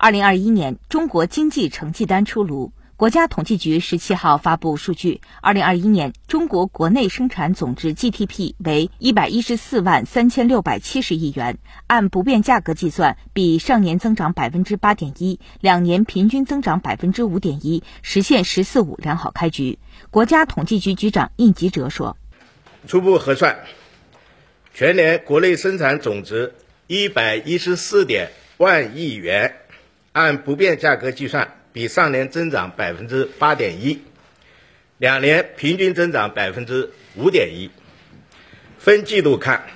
二零二一年中国经济成绩单出炉，国家统计局十七号发布数据，二零二一年中国国内生产总值 GDP 为一百一十四万三千六百七十亿元，按不变价格计算，比上年增长百分之八点一，两年平均增长百分之五点一，实现“十四五”良好开局。国家统计局局长应吉哲说：“初步核算，全年国内生产总值一百一十四点万亿元。”按不变价格计算，比上年增长百分之八点一，两年平均增长百分之五点一。分季度看，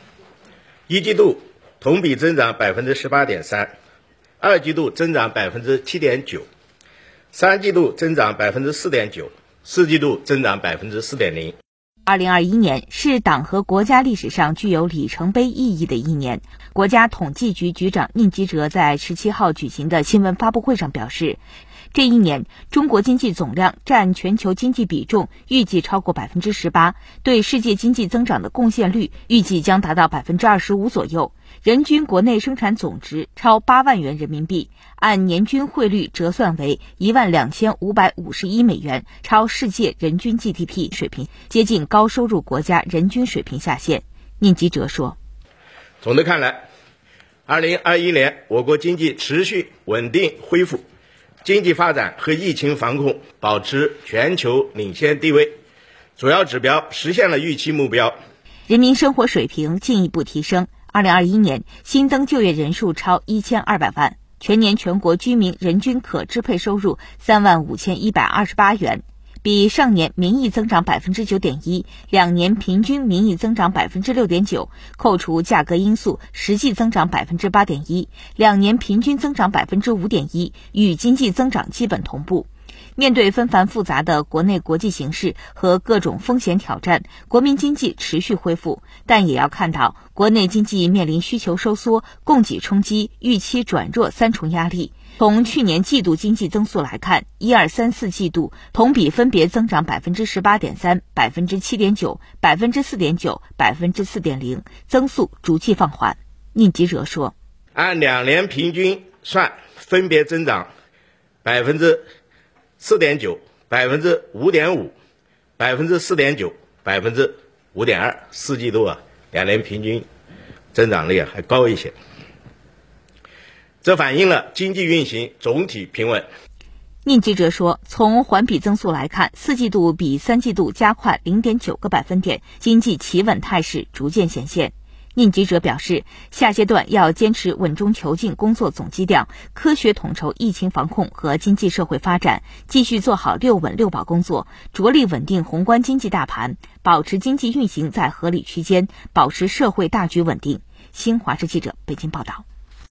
一季度同比增长百分之十八点三，二季度增长百分之七点九，三季度增长百分之四点九，四季度增长百分之四点零。二零二一年是党和国家历史上具有里程碑意义的一年。国家统计局局长宁吉喆在十七号举行的新闻发布会上表示，这一年中国经济总量占全球经济比重预计超过百分之十八，对世界经济增长的贡献率预计将达到百分之二十五左右。人均国内生产总值超八万元人民币，按年均汇率折算为一万两千五百五十一美元，超世界人均 GDP 水平，接近高收入国家人均水平下限。宁吉喆说：“总的看来，二零二一年我国经济持续稳定恢复，经济发展和疫情防控保持全球领先地位，主要指标实现了预期目标，人民生活水平进一步提升。”二零二一年新增就业人数超一千二百万，全年全国居民人均可支配收入三万五千一百二十八元，比上年名义增长百分之九点一，两年平均名义增长百分之六点九，扣除价格因素，实际增长百分之八点一，两年平均增长百分之五点一，与经济增长基本同步。面对纷繁复杂的国内国际形势和各种风险挑战，国民经济持续恢复，但也要看到国内经济面临需求收缩、供给冲击、预期转弱三重压力。从去年季度经济增速来看，一二三四季度同比分别增长百分之十八点三、百分之七点九、百分之四点九、百分之四点零，增速逐季放缓。宁吉喆说：“按两年平均算，分别增长百分之。”四点九，百分之五点五，百分之四点九，百分之五点二，四季度啊，两年平均增长率啊还高一些，这反映了经济运行总体平稳。宁吉喆说，从环比增速来看，四季度比三季度加快零点九个百分点，经济企稳态势逐渐显现。宁吉喆表示，下阶段要坚持稳中求进工作总基调，科学统筹疫情防控和经济社会发展，继续做好六稳六保工作，着力稳定宏观经济大盘，保持经济运行在合理区间，保持社会大局稳定。新华社记者北京报道。